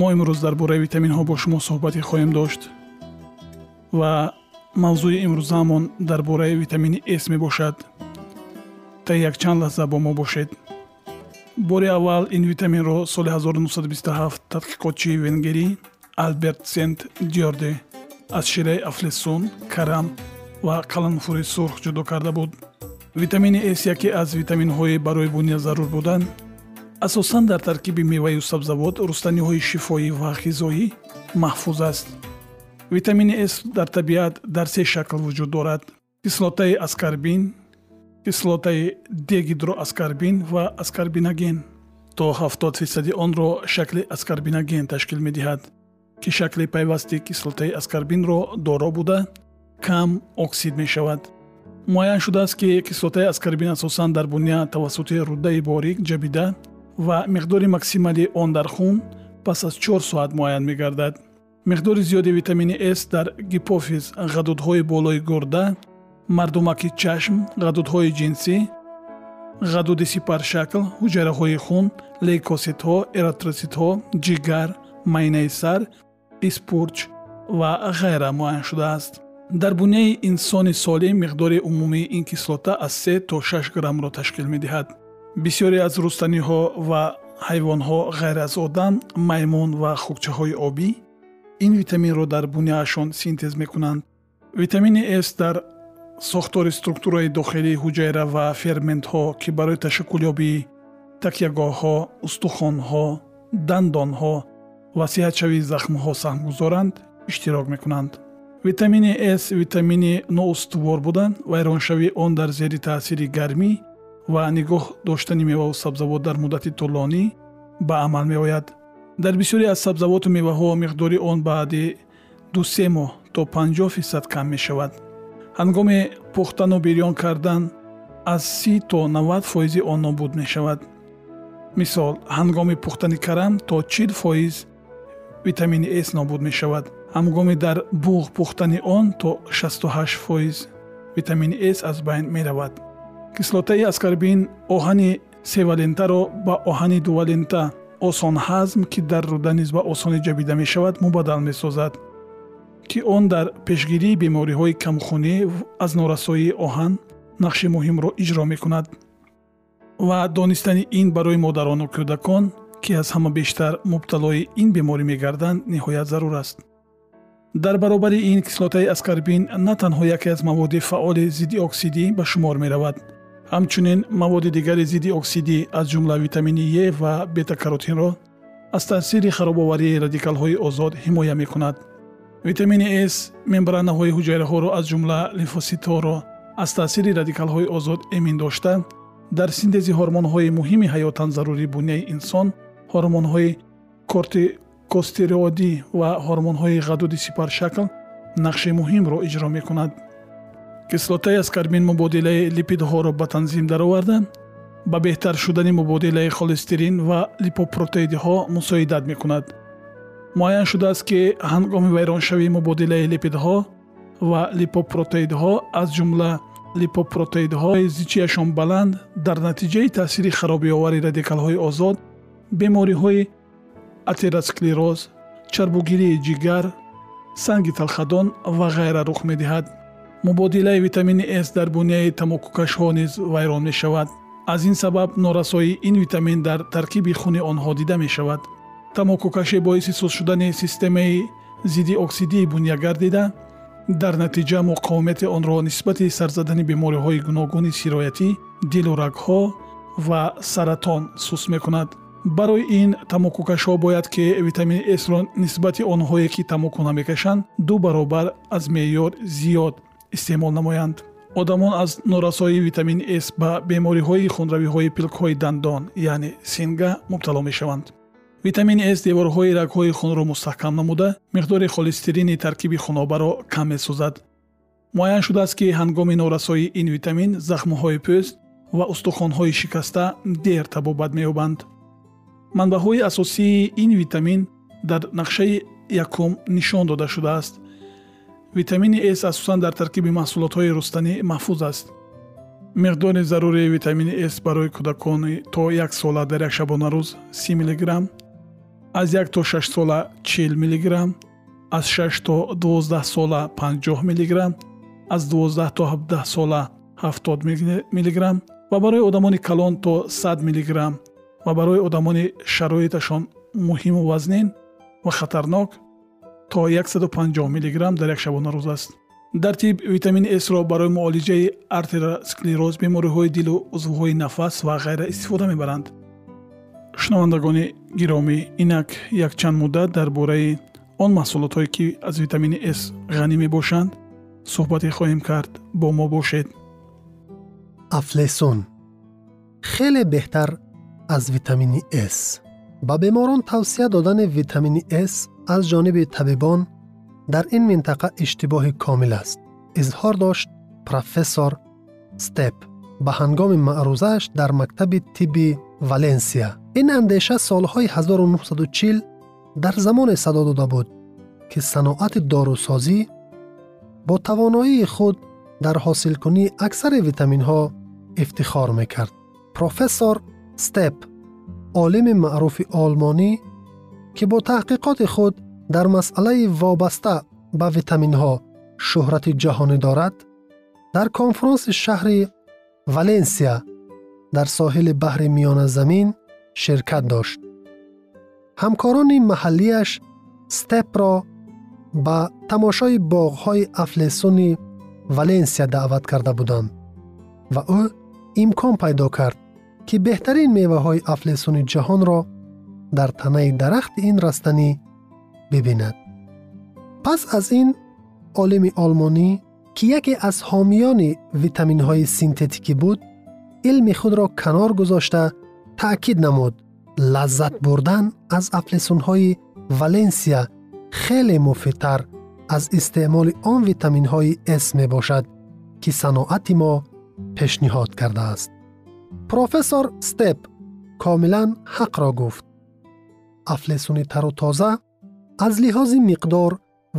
мо имрӯз дар бораи витаминҳо бо шумо суҳбате хоҳем дошт ва мавзӯи имрӯзаамон дар бораи витамини с мебошад. Та якчанд лаҳза бо мо бошед. Бори аввал ин витаминро соли 1927 тадқиқотчии венгерӣ алберт сент диорде аз шираи афлесун карам ва қаланфури сурх ҷудо карда буд. Витамини с яке аз витаминҳои барои буния зарур буданд асосан дар таркиби меваю сабзавот рустаниҳои шифоӣ ва ғизоӣ маҳфуз аст. Витамини с дар табиат дар се шакл вуҷуд дорад. Кислотаи аскарбин кислотаи дегидроаскарбин ва аскарбинаген. То 70 фисади онро шакли аскарбинаген ташкил медиҳад ки шакли пайвасти кислотаи аскарбинро доро буда кам оксид мешавад. Муайян шудааст ки кислотаи аскарбин асосан дар буня тавассути руддаи борик ҷабида ва миқдори максималии он дар хун пас аз чор соат муайян мегардад. миқдори зиёди витамини с дар гипофиз ғадудҳои болои гурда мардумаки чашм ғадудҳои ҷинсӣ ғадуди сипаршакл ҳуҷайраҳои хун лейкоситҳо эротроситҳо ҷигар майнаи сар испурч ва ғайра муайян шудааст. дар буняи инсони солим миқдори умумии ин кислота аз се то шаш граммро ташкил медиҳад бисёре аз рустаниҳо ва ҳайвонҳо ғайр аз одам маймун ва хукчаҳои обӣ ин витаминро дар буняашон синтез мекунанд. Витамини с дар сохтори структураи дохилии ҳуҷайра ва ферментҳо ки барои ташаккулёбии такягоҳҳо устухонҳо дандонҳо ва сиҳатшавии захмҳо саҳмгузоранд иштирок мекунанд. Витамини с витамини ноустувор буда вайроншавии он дар зери таъсири гармӣ ва нигоҳ доштани меваву сабзавот дар муддати тӯлонӣ ба амал меояд. Дар бисёре аз сабзавоту меваҳо миқдори он баъди дусе моҳ то 50 фисад кам мешавад. Ҳангоми пухтану бирён кардан аз си то 90 фоизи он нобуд мешавад. Мисол ҳангоми пухтани карам то чил фоиз витамини с нобуд мешавад. Ҳангоми дар буғ пухтани он то 68 фоиз витамини с аз байн меравад кислотаи аскарбин оҳани севалентаро ба оҳани дувалента осонҳазм ки дар руда низ ба осонӣ ҷабида мешавад мубаддал месозад ки он дар пешгирии бемориҳои камхунӣ аз норасоии оҳан нақши муҳимро иҷро мекунад ва донистани ин барои модарону кӯдакон ки аз ҳама бештар мубталои ин беморӣ мегарданд ниҳоят зарур аст. Дар баробари ин кислотаи аскарбин на танҳо яке аз маводи фаъоли зидди оксидӣ ба шумор меравад ҳамчунин маводи дигари зидди оксидӣ аз ҷумла витамини е ва бетакаротинро аз таъсири харобоварии радикалҳои озод ҳимоя мекунад. Витамини с мембранаҳои ҳуҷайраҳоро аз ҷумла лимфоситҳоро аз таъсири радикалҳои озод эмин дошта. Дар синтези ҳормонҳои муҳими ҳаётан зарурии буняи инсон ҳормонҳои кортикостероидӣ ва ҳормонҳои ғадуди сипаршакл нақши муҳимро иҷро мекунад кислотаи аскарбин мубодилаи липидҳоро ба танзим дароварда ба беҳтар шудани мубодилаи холестерин ва липопротеидҳо мусоидат мекунад. Муайян шудааст ки ҳангоми вайроншавии мубодилаи липидҳо ва липопротеидҳо аз ҷумла липопротеидҳои зичияшон баланд дар натиҷаи таъсири харобиовари радикалҳои озод бемориҳои атеросклероз чарбугирии ҷигар санги талхадон ва ғайра рух медиҳад мубодилаи витамини с дар буняи тамокукашҳо низ вайрон мешавад. Аз ин сабаб норасоии ин витамин дар таркиби хуни онҳо дида мешавад. Тамокукашӣ боиси суст шудани системаи зидди оксидии буня гардида дар натиҷа муқовимати онро нисбати сарзадани бемориҳои гуногуни сироятӣ дилу рагҳо ва саратон суст мекунад. Барои ин тамокукашҳо бояд ки витамини сро нисбати онҳое ки тамоку намекашанд ду баробар аз меъёр зиёд истеъмол намоянд. Одамон аз норасоии витамини с ба бемориҳои хунравиҳои пилкҳои дандон яъне синга мубтало мешаванд. Витамини с деворҳои рагҳои хунро мустаҳкам намуда миқдори холестерини таркиби хунобаро кам месозад муайян шудааст ки ҳангоми норасоии ин витамин захмҳои пӯст ва устухонҳои шикаста дер табобат меёбанд. Манбаъҳои асосии ин витамин дар нақшаи якум нишон дода шудааст витамини с асосан дар таркиби маҳсулотҳои рустанӣ маҳфуз аст. миқдори зарурии витамини с барои кӯдакони то як сола дар як шабонарӯз си миллиграмм аз як то шаш сола чил миллиграмм аз шаш то дувоздаҳ сола панҷоҳ миллиграмм аз дувоздаҳ то ҳабдаҳ сола ҳафтод миллиграмм ва барои одамони калон то сад миллиграмм ва барои одамони шароиташон муҳиму вазнин ва хатарнок то 150 миллиграмм дар як шабонарӯз аст. Дар тиб витамини сро барои муолиҷаи артеросклероз бемориҳои дилу узвҳои нафас ва ғайра истифода мебаранд. Шунавандагони гиромӣ инак якчанд муддат дар бораи он маҳсулотҳое ки аз витамини с ғанӣ мебошанд суҳбате хоҳем кард бо мо бошед. Афлесон. Хеле беҳтар аз витамини с. Ба беморон тавсия додани витамини с از جانب طبیبان در این منطقه اشتباه کامل است اظهار داشت پروفسور ستپ به هنگام معروضهش در مکتب تیبی والنسیا این اندیشه سالهای 1940 در زمان صدا داده بود که صناعت داروسازی با توانایی خود در حاصل کنی اکثر ویتامین ها افتخار می‌کرد. پروفسور ستپ عالم معروف آلمانی ки бо таҳқиқоти худ дар масъалаи вобаста ба витаминҳо шӯҳрати ҷаҳонӣ дорад дар конфронси шаҳри валенсия дар соҳили баҳри миёназамин ширкат дошт. Ҳамкорони маҳаллияш степро ба тамошои боғҳои афлесуни валенсия даъват карда буданд ва ӯ имкон пайдо кард ки беҳтарин меваҳои афлесуни ҷаҳонро дар танаи дарахти ин растанӣ бибинад пас аз ин олими олмонӣ ки яке аз ҳомиёни витаминҳои синтетикӣ буд илми худро канор гузошта таъкид намуд лаззат бурдан аз афлесунҳои валенсия хеле муфидтар аз истеъмоли он витаминҳои с мебошад ки саноати мо пешниҳод кардааст профессор степ комилан ҳақро гуфт афлесуни тару тоза аз лиҳози миқдор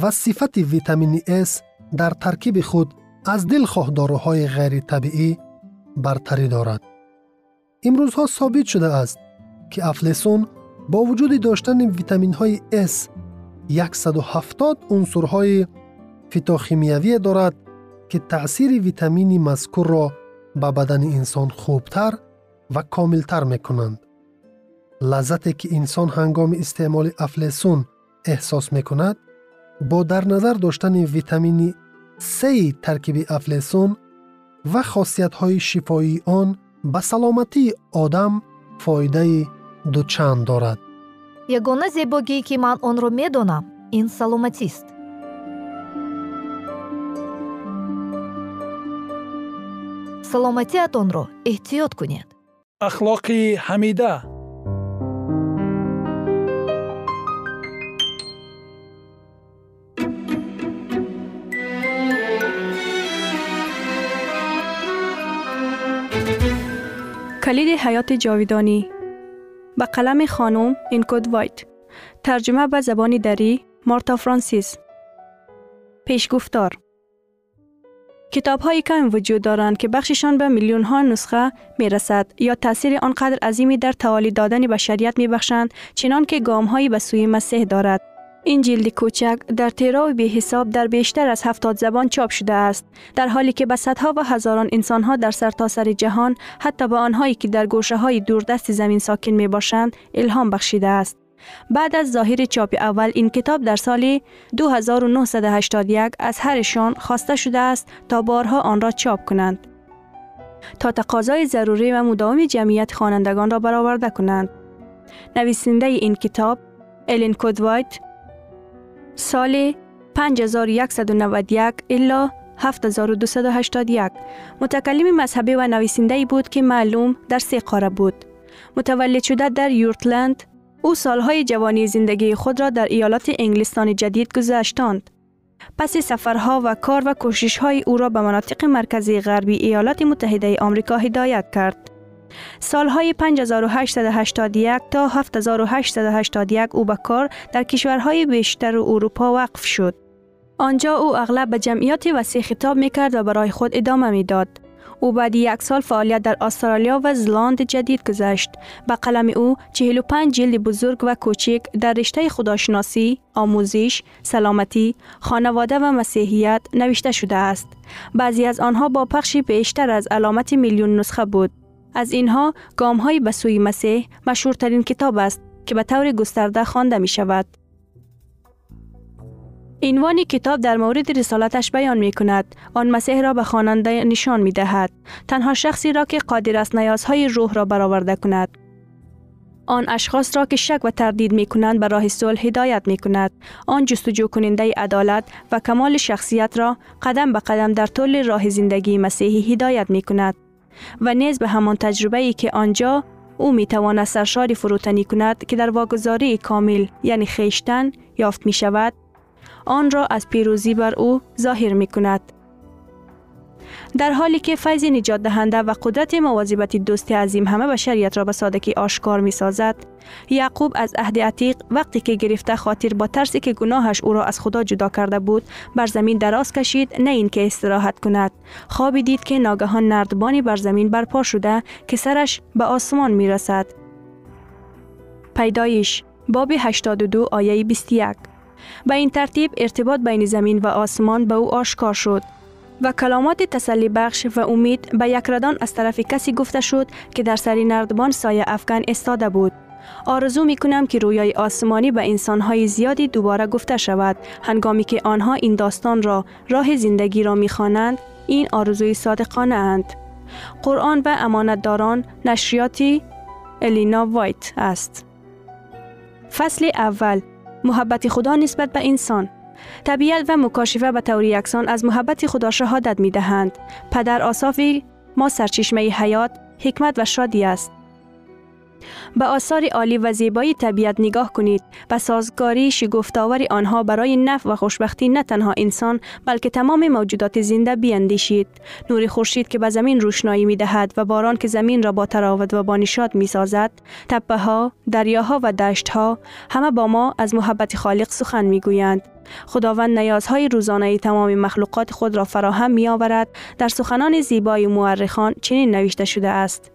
ва сифати витамини с дар таркиби худ аз дилхоҳдоруҳои ғайритабиӣ бартарӣ дорад имрӯзҳо собит шудааст ки афлесун бо вуҷуди доштани витаминҳои с 170 унсурҳои фитохимиявие дорад ки таъсири витамини мазкурро ба бадани инсон хубтар ва комилтар мекунанд Лаззате ки инсон ҳангоми истеъмоли афлесун эҳсос мекунад бо дар назар доштани витамини сеи таркиби афлесун ва хосиятҳои шифоии он ба саломатии одам фоидаи дучанд дорад. Ягона зебогие ки ман онро медонам ин саломатист. Саломатиатонро эҳтиёт кунед. Ахлоқи ҳамида کلید حیات جاویدانی. به قلم خانم اینکود وایت. ترجمه به زبان دری مارتا فرانسیس. پیشگفتار. کتاب های کم وجود دارند که بخششان به میلیون ها نسخه می رسد یا تاثیر آنقدر عظیمی در توالی دادن بشریت می بخشند چنان که گام هایی به سوی مسیح دارد. این جلد کوچک در تیرا و به حساب در بیشتر از هفتاد زبان چاپ شده است. در حالی که به صدها و هزاران انسان ها در سرتاسر سر جهان حتی به آنهایی که در گوشه های دوردست زمین ساکن می باشند الهام بخشیده است. بعد از ظاهر چاپ اول این کتاب در سال 2981 از هرشان خواسته شده است تا بارها آن را چاپ کنند. تا تقاضای ضروری و مداوم جمعیت خوانندگان را برآورده کنند. نویسنده این کتاب الین کودوایت سال 5191 الا 7281 متکلم مذهبی و نویسنده بود که معلوم در سه قاره بود متولد شده در یورتلند او سالهای جوانی زندگی خود را در ایالات انگلستان جدید گذشتاند. پس سفرها و کار و کوششهای او را به مناطق مرکزی غربی ایالات متحده آمریکا هدایت کرد. سالهای 5881 تا 7881 او به کار در کشورهای بیشتر اروپا وقف شد. آنجا او اغلب به جمعیت وسیع خطاب می کرد و برای خود ادامه می داد. او بعد یک سال فعالیت در استرالیا و زلاند جدید گذشت. به قلم او 45 جلد بزرگ و کوچک در رشته خداشناسی، آموزش، سلامتی، خانواده و مسیحیت نوشته شده است. بعضی از آنها با پخشی بیشتر از علامت میلیون نسخه بود. از اینها گام های به سوی مسیح مشهورترین کتاب است که به طور گسترده خوانده می شود. عنوان کتاب در مورد رسالتش بیان می کند. آن مسیح را به خواننده نشان می دهد. تنها شخصی را که قادر است نیازهای روح را برآورده کند. آن اشخاص را که شک و تردید می کنند به راه صلح هدایت می کند. آن جستجو کننده عدالت و کمال شخصیت را قدم به قدم در طول راه زندگی مسیحی هدایت می کند. و نیز به همان تجربه ای که آنجا او می تواند سرشاری فروتنی کند که در واگذاری کامل یعنی خیشتن یافت می شود آن را از پیروزی بر او ظاهر می کند. در حالی که فیض نجات دهنده و قدرت مواظبت دوست عظیم همه بشریت را به سادگی آشکار می سازد یعقوب از عهد عتیق وقتی که گرفته خاطر با ترسی که گناهش او را از خدا جدا کرده بود بر زمین دراز کشید نه اینکه استراحت کند. خوابی دید که ناگهان نردبانی بر زمین برپا شده که سرش به آسمان می رسد پیدایش باب 82 آیه 21 به این ترتیب ارتباط بین زمین و آسمان به او آشکار شد. و کلامات تسلی بخش و امید به یک ردان از طرف کسی گفته شد که در سری نردبان سایه افغان استاده بود. آرزو می کنم که رویای آسمانی به انسانهای زیادی دوباره گفته شود هنگامی که آنها این داستان را راه زندگی را می خوانند این آرزوی صادقانه اند. قرآن و امانتداران نشریاتی الینا وایت است. فصل اول محبت خدا نسبت به انسان طبیعت و مکاشفه به طور یکسان از محبت خدا شهادت می دهند. پدر آصافی ما سرچشمه حیات، حکمت و شادی است. به آثار عالی و زیبایی طبیعت نگاه کنید و سازگاری شگفتآور آنها برای نفع و خوشبختی نه تنها انسان بلکه تمام موجودات زنده بیاندیشید. نور خورشید که به زمین روشنایی می دهد و باران که زمین را با تراوت و با نشاط می سازد تپه ها دریاها و دشت ها همه با ما از محبت خالق سخن می گویند خداوند نیازهای روزانه تمام مخلوقات خود را فراهم می آورد در سخنان زیبای مورخان چنین نوشته شده است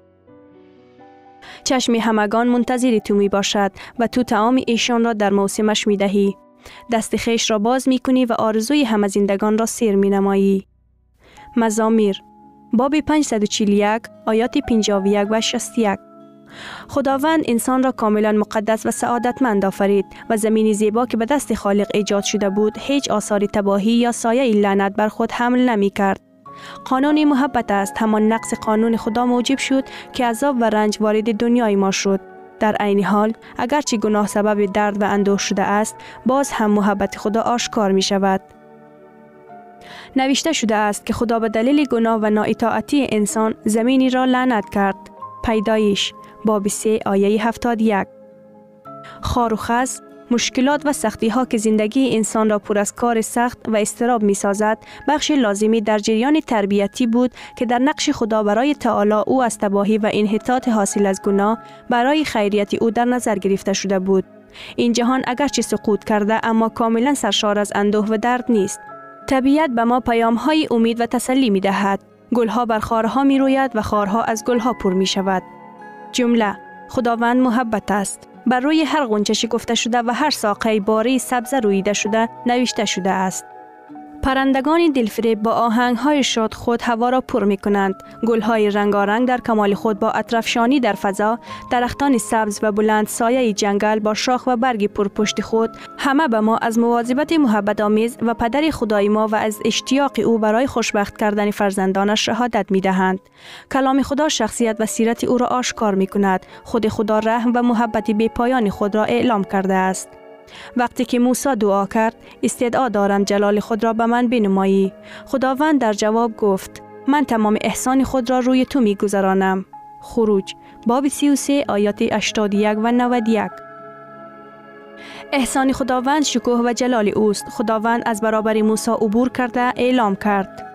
چشم همگان منتظر تو می باشد و تو تعام ایشان را در موسمش می دهی. دست خیش را باز می کنی و آرزوی همه زندگان را سیر می نمایی. مزامیر باب 541 آیات 51 و 61 خداوند انسان را کاملا مقدس و سعادتمند آفرید و زمینی زیبا که به دست خالق ایجاد شده بود هیچ آثار تباهی یا سایه لعنت بر خود حمل نمی کرد. قانون محبت است همان نقص قانون خدا موجب شد که عذاب و رنج وارد دنیای ما شد. در عین حال اگرچه گناه سبب درد و اندوه شده است باز هم محبت خدا آشکار می شود. نوشته شده است که خدا به دلیل گناه و نااطاعتی انسان زمینی را لعنت کرد. پیدایش باب 3 آیه 71 خار و خز مشکلات و سختی ها که زندگی انسان را پر از کار سخت و استراب می سازد بخش لازمی در جریان تربیتی بود که در نقش خدا برای تعالی او از تباهی و انحطاط حاصل از گناه برای خیریت او در نظر گرفته شده بود این جهان اگرچه سقوط کرده اما کاملا سرشار از اندوه و درد نیست. طبیعت به ما پیام های امید و تسلی می دهد. گلها بر خارها می روید و خارها از گلها پر می شود. جمله خداوند محبت است. بر روی هر غنچه گفته شده و هر ساقه باری سبز رویده شده نوشته شده است. پرندگان دلفریب با آهنگ های شاد خود هوا را پر می کنند. گل های رنگارنگ در کمال خود با اطرفشانی در فضا، درختان سبز و بلند سایه جنگل با شاخ و برگ پرپشت خود همه به ما از مواظبت محبت آمیز و پدر خدای ما و از اشتیاق او برای خوشبخت کردن فرزندانش شهادت می دهند. کلام خدا شخصیت و سیرت او را آشکار می کند. خود خدا رحم و محبت بی پایان خود را اعلام کرده است. وقتی که موسی دعا کرد استدعا دارم جلال خود را به من بنمایی. خداوند در جواب گفت من تمام احسان خود را روی تو می گذرانم خروج باب 33 آیات 81 و 91 احسان خداوند شکوه و جلال اوست. خداوند از برابر موسی عبور کرده اعلام کرد.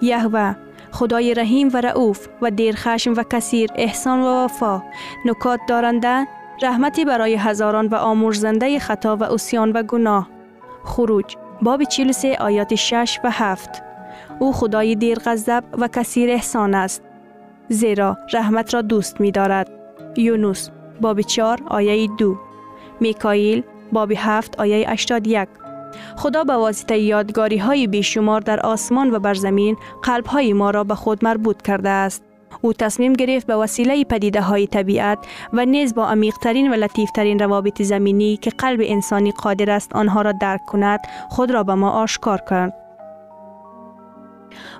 یهوه خدای رحیم و رعوف و دیر خشم و کثیر احسان و وفا. نکات دارنده رحمتی برای هزاران و آمرزنده خطا و اسیان و گناه. خروج. باب 43 آیات 6 و 7 او خدای دیر غضب و کثیر احسان است. زیرا رحمت را دوست می دارد یونس. باب 4 آیه 2 میکائیل باب 7 آیه 81 خدا به واسطه یادگاری های بیشمار در آسمان و بر زمین قلب های ما را به خود مربوط کرده است. او تصمیم گرفت به وسیله پدیده های طبیعت و نیز با عمیقترین و لطیفترین روابط زمینی که قلب انسانی قادر است آنها را درک کند خود را به ما آشکار کرد.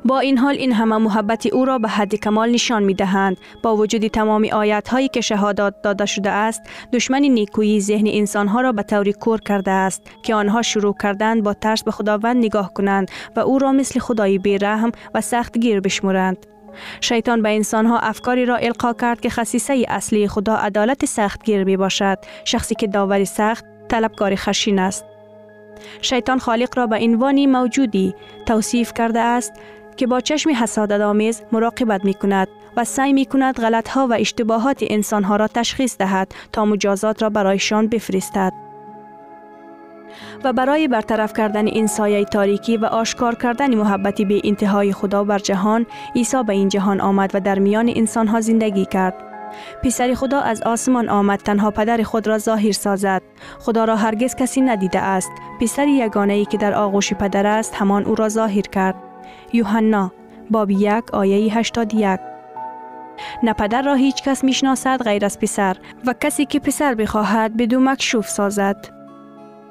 با این حال این همه محبت او را به حد کمال نشان می دهند. با وجود تمام آیات هایی که شهادات داده شده است، دشمن نیکویی ذهن انسان ها را به طوری کور کرده است که آنها شروع کردند با ترس به خداوند نگاه کنند و او را مثل خدای بیرحم و سخت گیر بشمرند. شیطان به انسان ها افکاری را القا کرد که خصیصه اصلی خدا عدالت سخت گیر می باشد شخصی که داوری سخت طلبکار خشین است شیطان خالق را به عنوانی موجودی توصیف کرده است که با چشم حسادت آمیز مراقبت می کند و سعی می کند غلط ها و اشتباهات انسان ها را تشخیص دهد تا مجازات را برایشان بفرستد. و برای برطرف کردن این سایه تاریکی و آشکار کردن محبتی به انتهای خدا بر جهان عیسی به این جهان آمد و در میان انسان ها زندگی کرد. پسر خدا از آسمان آمد تنها پدر خود را ظاهر سازد. خدا را هرگز کسی ندیده است. پسر یگانه ای که در آغوش پدر است همان او را ظاهر کرد. یوحنا باب یک آیه 81 نه پدر را هیچ کس می‌شناسد غیر از پسر و کسی که پسر بخواهد بدو مکشوف سازد.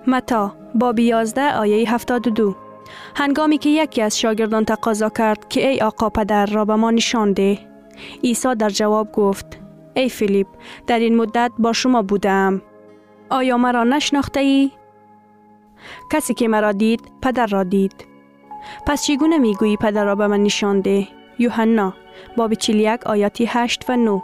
متا باب 11 آیه 72 هنگامی که یکی از شاگردان تقاضا کرد که ای آقا پدر را به ما نشان ده. عیسی در جواب گفت ای فیلیپ در این مدت با شما بودم. آیا مرا نشناخته ای؟ کسی که مرا دید پدر را دید. پس چگونه می‌گویی پدر را به من نشان ده؟ یوحنا باب 41 آیاتی 8 و 9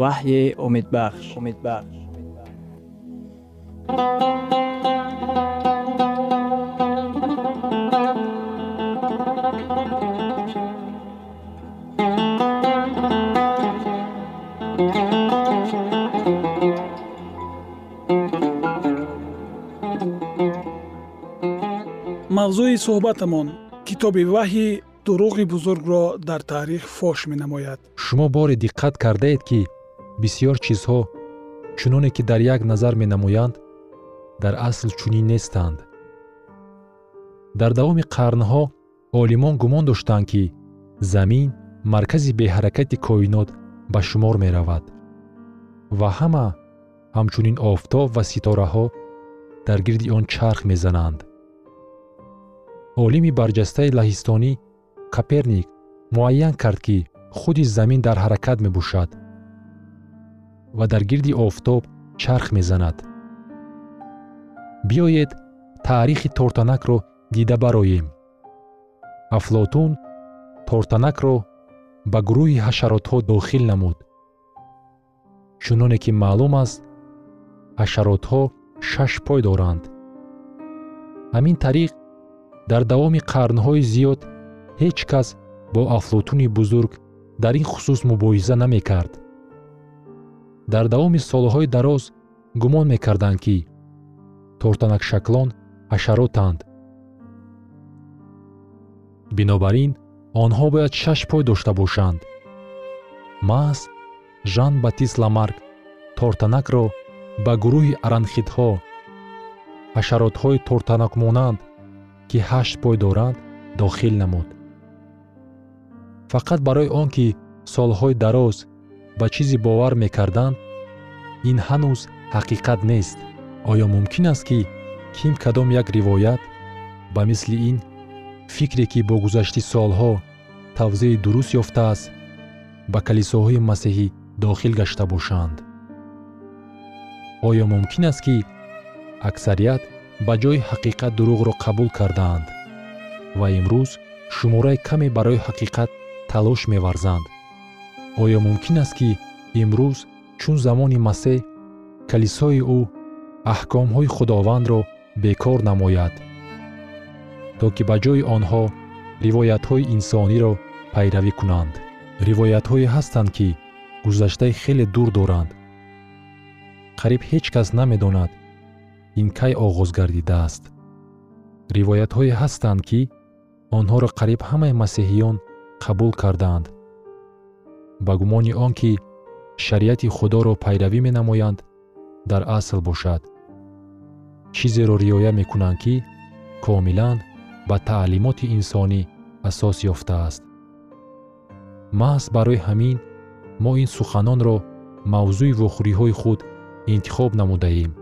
ваҳйи умедбахш умедбахш мавзӯи суҳбатамон китоби ваҳӣ дуруғи бузургро дар таърих фош менамояд. Шумо боре диққат кардаед ки бисьёр чизҳо чуноне ки дар як назар менамоянд дар асл чунин нестанд. Дар давоми қарнҳо олимон гумон доштанд ки замин маркази беҳаракати коинот ба шумор меравад ва ҳама ҳамчунин офтоб ва ситораҳо дар гирди он чарх мезананд. Олими барҷастаи лаҳистонӣ каперник муайян кард ки худи замин дар ҳаракат мебошад ва дар гирди офтоб чарх мезанад. Биёед таърихи тортанакро дида бароем. Афлотун тортанакро ба гурӯҳи ҳашаротҳо дохил намуд. Чуноне ки маълум аст ҳашаротҳо шаш пой доранд. Ҳамин тариқ дар давоми қарнҳои зиёд ҳеҷ кас бо афлотуни бузург дар ин хусус мубоҳиза намекард дар давоми солҳои дароз гумон мекарданд ки тортанакшаклон ҳашаротанд. бинобар ин онҳо бояд шаш пой дошта бошанд. маҳз жан батист ламарк тортанакро ба гурӯҳи аранхитҳо ҳашаротҳои тортанакмонанд ки ҳашт пой доранд дохил намуд. фақат барои он ки солҳои дароз ба чизе бовар мекарданд ин ҳанӯз ҳақиқат нест. Оё мумкин аст ки ким кадом як ривоят ба мисли ин фикре ки бо гузашти солҳо тавзеъи дуруст ёфтааст ба калисоҳои масеҳӣ дохил гашта бошанд. Оё мумкин аст ки аксарият ба ҷои ҳақиқат дурӯғро қабул кардаанд ва имрӯз шумораи каме барои ҳақиқат талош меварзанд оё мумкин аст ки имрӯз чун замони масеҳ калисои ӯ аҳкомҳои худовандро бекор намояд. То ки ба ҷои онҳо ривоятҳои инсониро пайравӣ кунанд. Ривоятҳое ҳастанд ки гузаштаи хеле дур доранд. Қариб ҳеҷ кас намедонад ин кай оғоз гардидааст ривоятҳое ҳастанд ки онҳоро қариб ҳамаи масеҳиён қабул кардаанд ба гумони он ки шариати худоро пайравӣ менамоянд дар асл бошад. Чизеро риоя мекунанд ки комилан ба таълимоти инсонӣ асос ёфтааст. Маҳз барои ҳамин мо ин суханонро мавзӯи вохӯриҳои худ интихоб намудаем.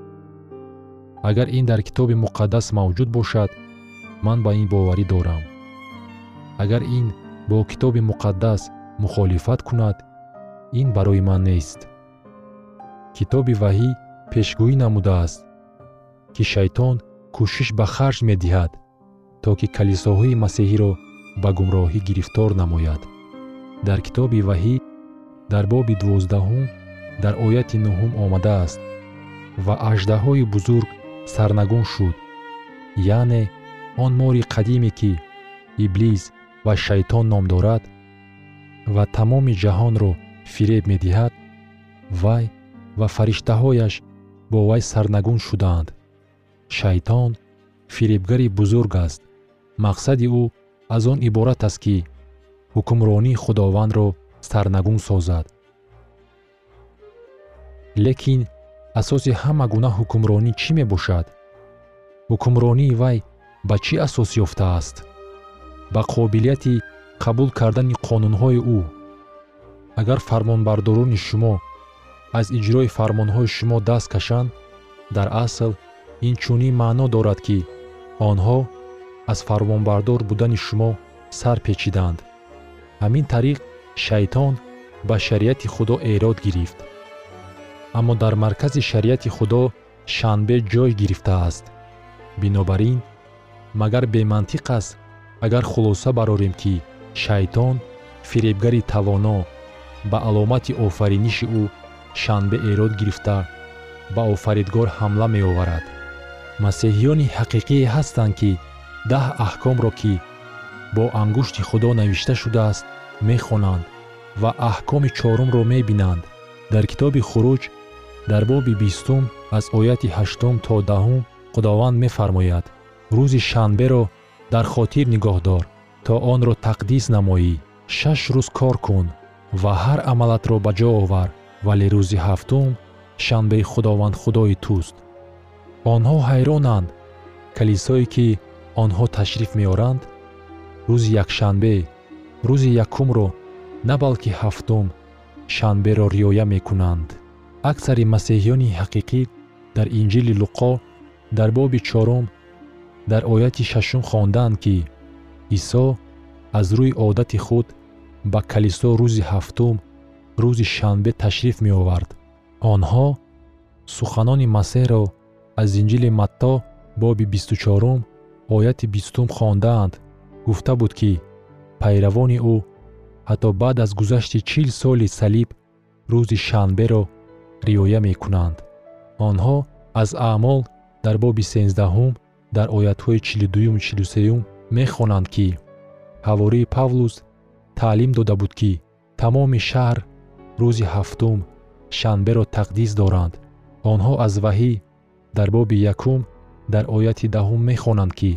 Агар ин дар китоби муқаддас мавҷуд бошад ман ба ин боварӣ дорам. Агар ин бо китоби муқаддас мухолифат кунад ин барои ман нест. Китоби ваҳӣ пешгӯӣ намудааст ки шайтон кӯшиш ба харҷ медиҳад то ки калисоҳои масеҳиро ба гумроҳӣ гирифтор намояд. Дар китоби ваҳӣ дар боби дувоздаҳум дар ояти нуҳум омадааст ва аждаҳои бузург сарнагун шуд. Яъне он мори қадиме ки иблис ва шайтон ном дорад ва тамоми ҷаҳонро фиреб медиҳад вай ва фариштаҳояш бо вай сарнагун шуданд шайтон фиребгари бузург аст. Мақсади ӯ аз он иборат аст ки ҳукмронии худовандро сарнагун созад. Лекин асоси ҳама гуна ҳукмронӣ чӣ мебошад? Ҳукмронии вай ба чӣ асос ёфтааст? Ба қобилияти қабул кардани қонунҳои ӯ. Агар фармонбардорони шумо аз иҷрои фармонҳои шумо даст кашанд дар асл ин чунин маъно дорад ки онҳо аз фармонбардор будани шумо сар печиданд. Ҳамин тариқ шайтон ба шариати худо эрод гирифт. Аммо дар маркази шариати худо шанбе ҷой гирифтааст бинобар ин магар бемантиқ аст агар хулоса барорем ки шайтон фиребгари тавоно ба аломати офариниши ӯ шанбе эрод гирифта ба офаридгор ҳамла меоварад. Масеҳиёни ҳақиқие ҳастанд ки даҳ аҳкомро ки бо ангушти худо навишта шудааст мехонанд ва аҳкоми чорумро мебинанд. Дар китоби хуруҷ дар боби бистум аз ояти ҳаштум то даҳум худованд мефармояд рӯзи шанберо дар хотир нигоҳ дор то онро тақдис намоӣ шаш рӯз кор кун ва ҳар амалатро ба ҷо овар вале рӯзи ҳафтум шанбеи худованд худои туст. Онҳо ҳайронанд. Калисое ки онҳо ташриф меоранд рӯзи якшанбе рӯзи якумро на балки ҳафтум шанберо риоя мекунанд. Аксари масеҳиёни ҳақиқӣ дар инҷили луқо дар боби чорум дар ояти шашум хондаанд ки исо аз рӯи одати худ ба калисо рӯзи ҳафтум рӯзи шанбе ташриф меовард. Онҳо суханони масеҳро аз инҷили матто боби бисту чорум ояти бистум хондаанд. Гуфта буд ки пайравони ӯ ҳатто баъд аз гузашти чил соли салиб рӯзи шанберо риоя мекунанд. Онҳо аз аъмол дар боби сенздаҳум дар оятҳои чилудуюму чилусеюм мехонанд ки ҳавории павлус таълим дода буд ки тамоми шаҳр рӯзи ҳафтум шанберо тақдис доранд. Онҳо аз ваҳӣ дар боби якум дар ояти даҳум мехонанд ки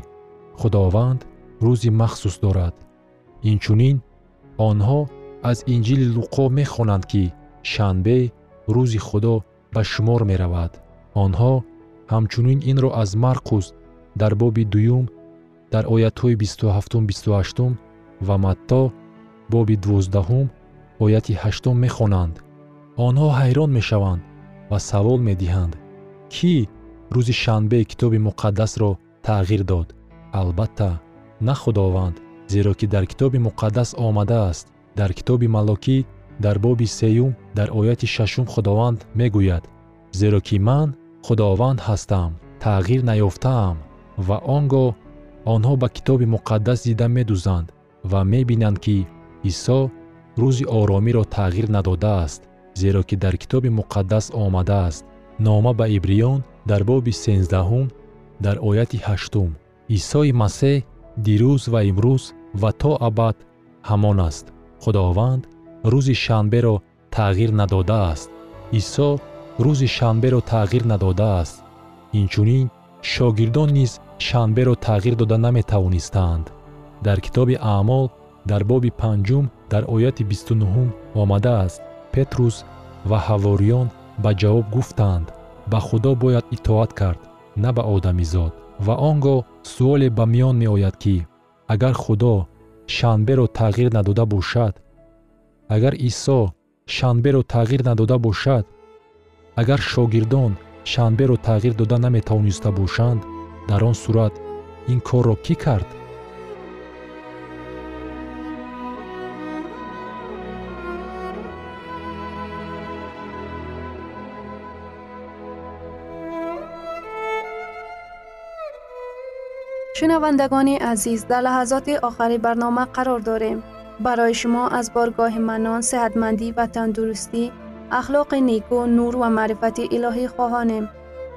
худованд рӯзи махсус дорад. Инчунин онҳо аз инҷили луқо мехонанд ки шанбе рӯзи худо ба шумор меравад. Онҳо ҳамчунин инро аз марқус дар боби дуюм дар оятҳои бисту ҳафтум бисту ҳаштум ва матто боби дувоздаҳум ояти ҳаштум мехонанд. Онҳо ҳайрон мешаванд ва савол медиҳанд кӣ рӯзи шанбе китоби муқаддасро тағйир дод. Албатта на худованд зеро ки дар китоби муқаддас омадааст. Дар китоби малокӣ дар боби сеюм дар ояти шашум худованд мегӯяд зеро ки ман худованд ҳастам тағйир наёфтаам ва он гоҳ онҳо ба китоби муқаддас дида медӯзанд ва мебинанд ки исо рӯзи оромиро тағйир надодааст зеро ки дар китоби муқаддас омадааст. Нома ба ибриён дар боби сенздаҳум дар ояти ҳаштум. Исои масеҳ дирӯз ва имрӯз ва то абад ҳамон аст. Худованд рӯзи шанберо тағйир надодааст. Исо рӯзи шанберо тағйир надодааст. Инчунин шогирдон низ шанберо тағйир дода наметавонистаанд. Дар китоби аъмол дар боби панҷум дар ояти бисту нуҳум омадааст. Петрус ва ҳавориён ба ҷавоб гуфтанд ба худо бояд итоат кард на ба одамизод ва он гоҳ суоле ба миён меояд ки агар худо шанберо тағйир надода бошад агар исо шанберо тағйир надода бошад агар шогирдон шанберо тағйир дода наметавониста бошанд در آن صورت این کار را کی کرد؟ شنوندگان عزیز در لحظات آخری برنامه قرار داریم برای شما از بارگاه منان، سحتمندی و تندرستی، اخلاق نیکو، نور و معرفت الهی خواهانیم.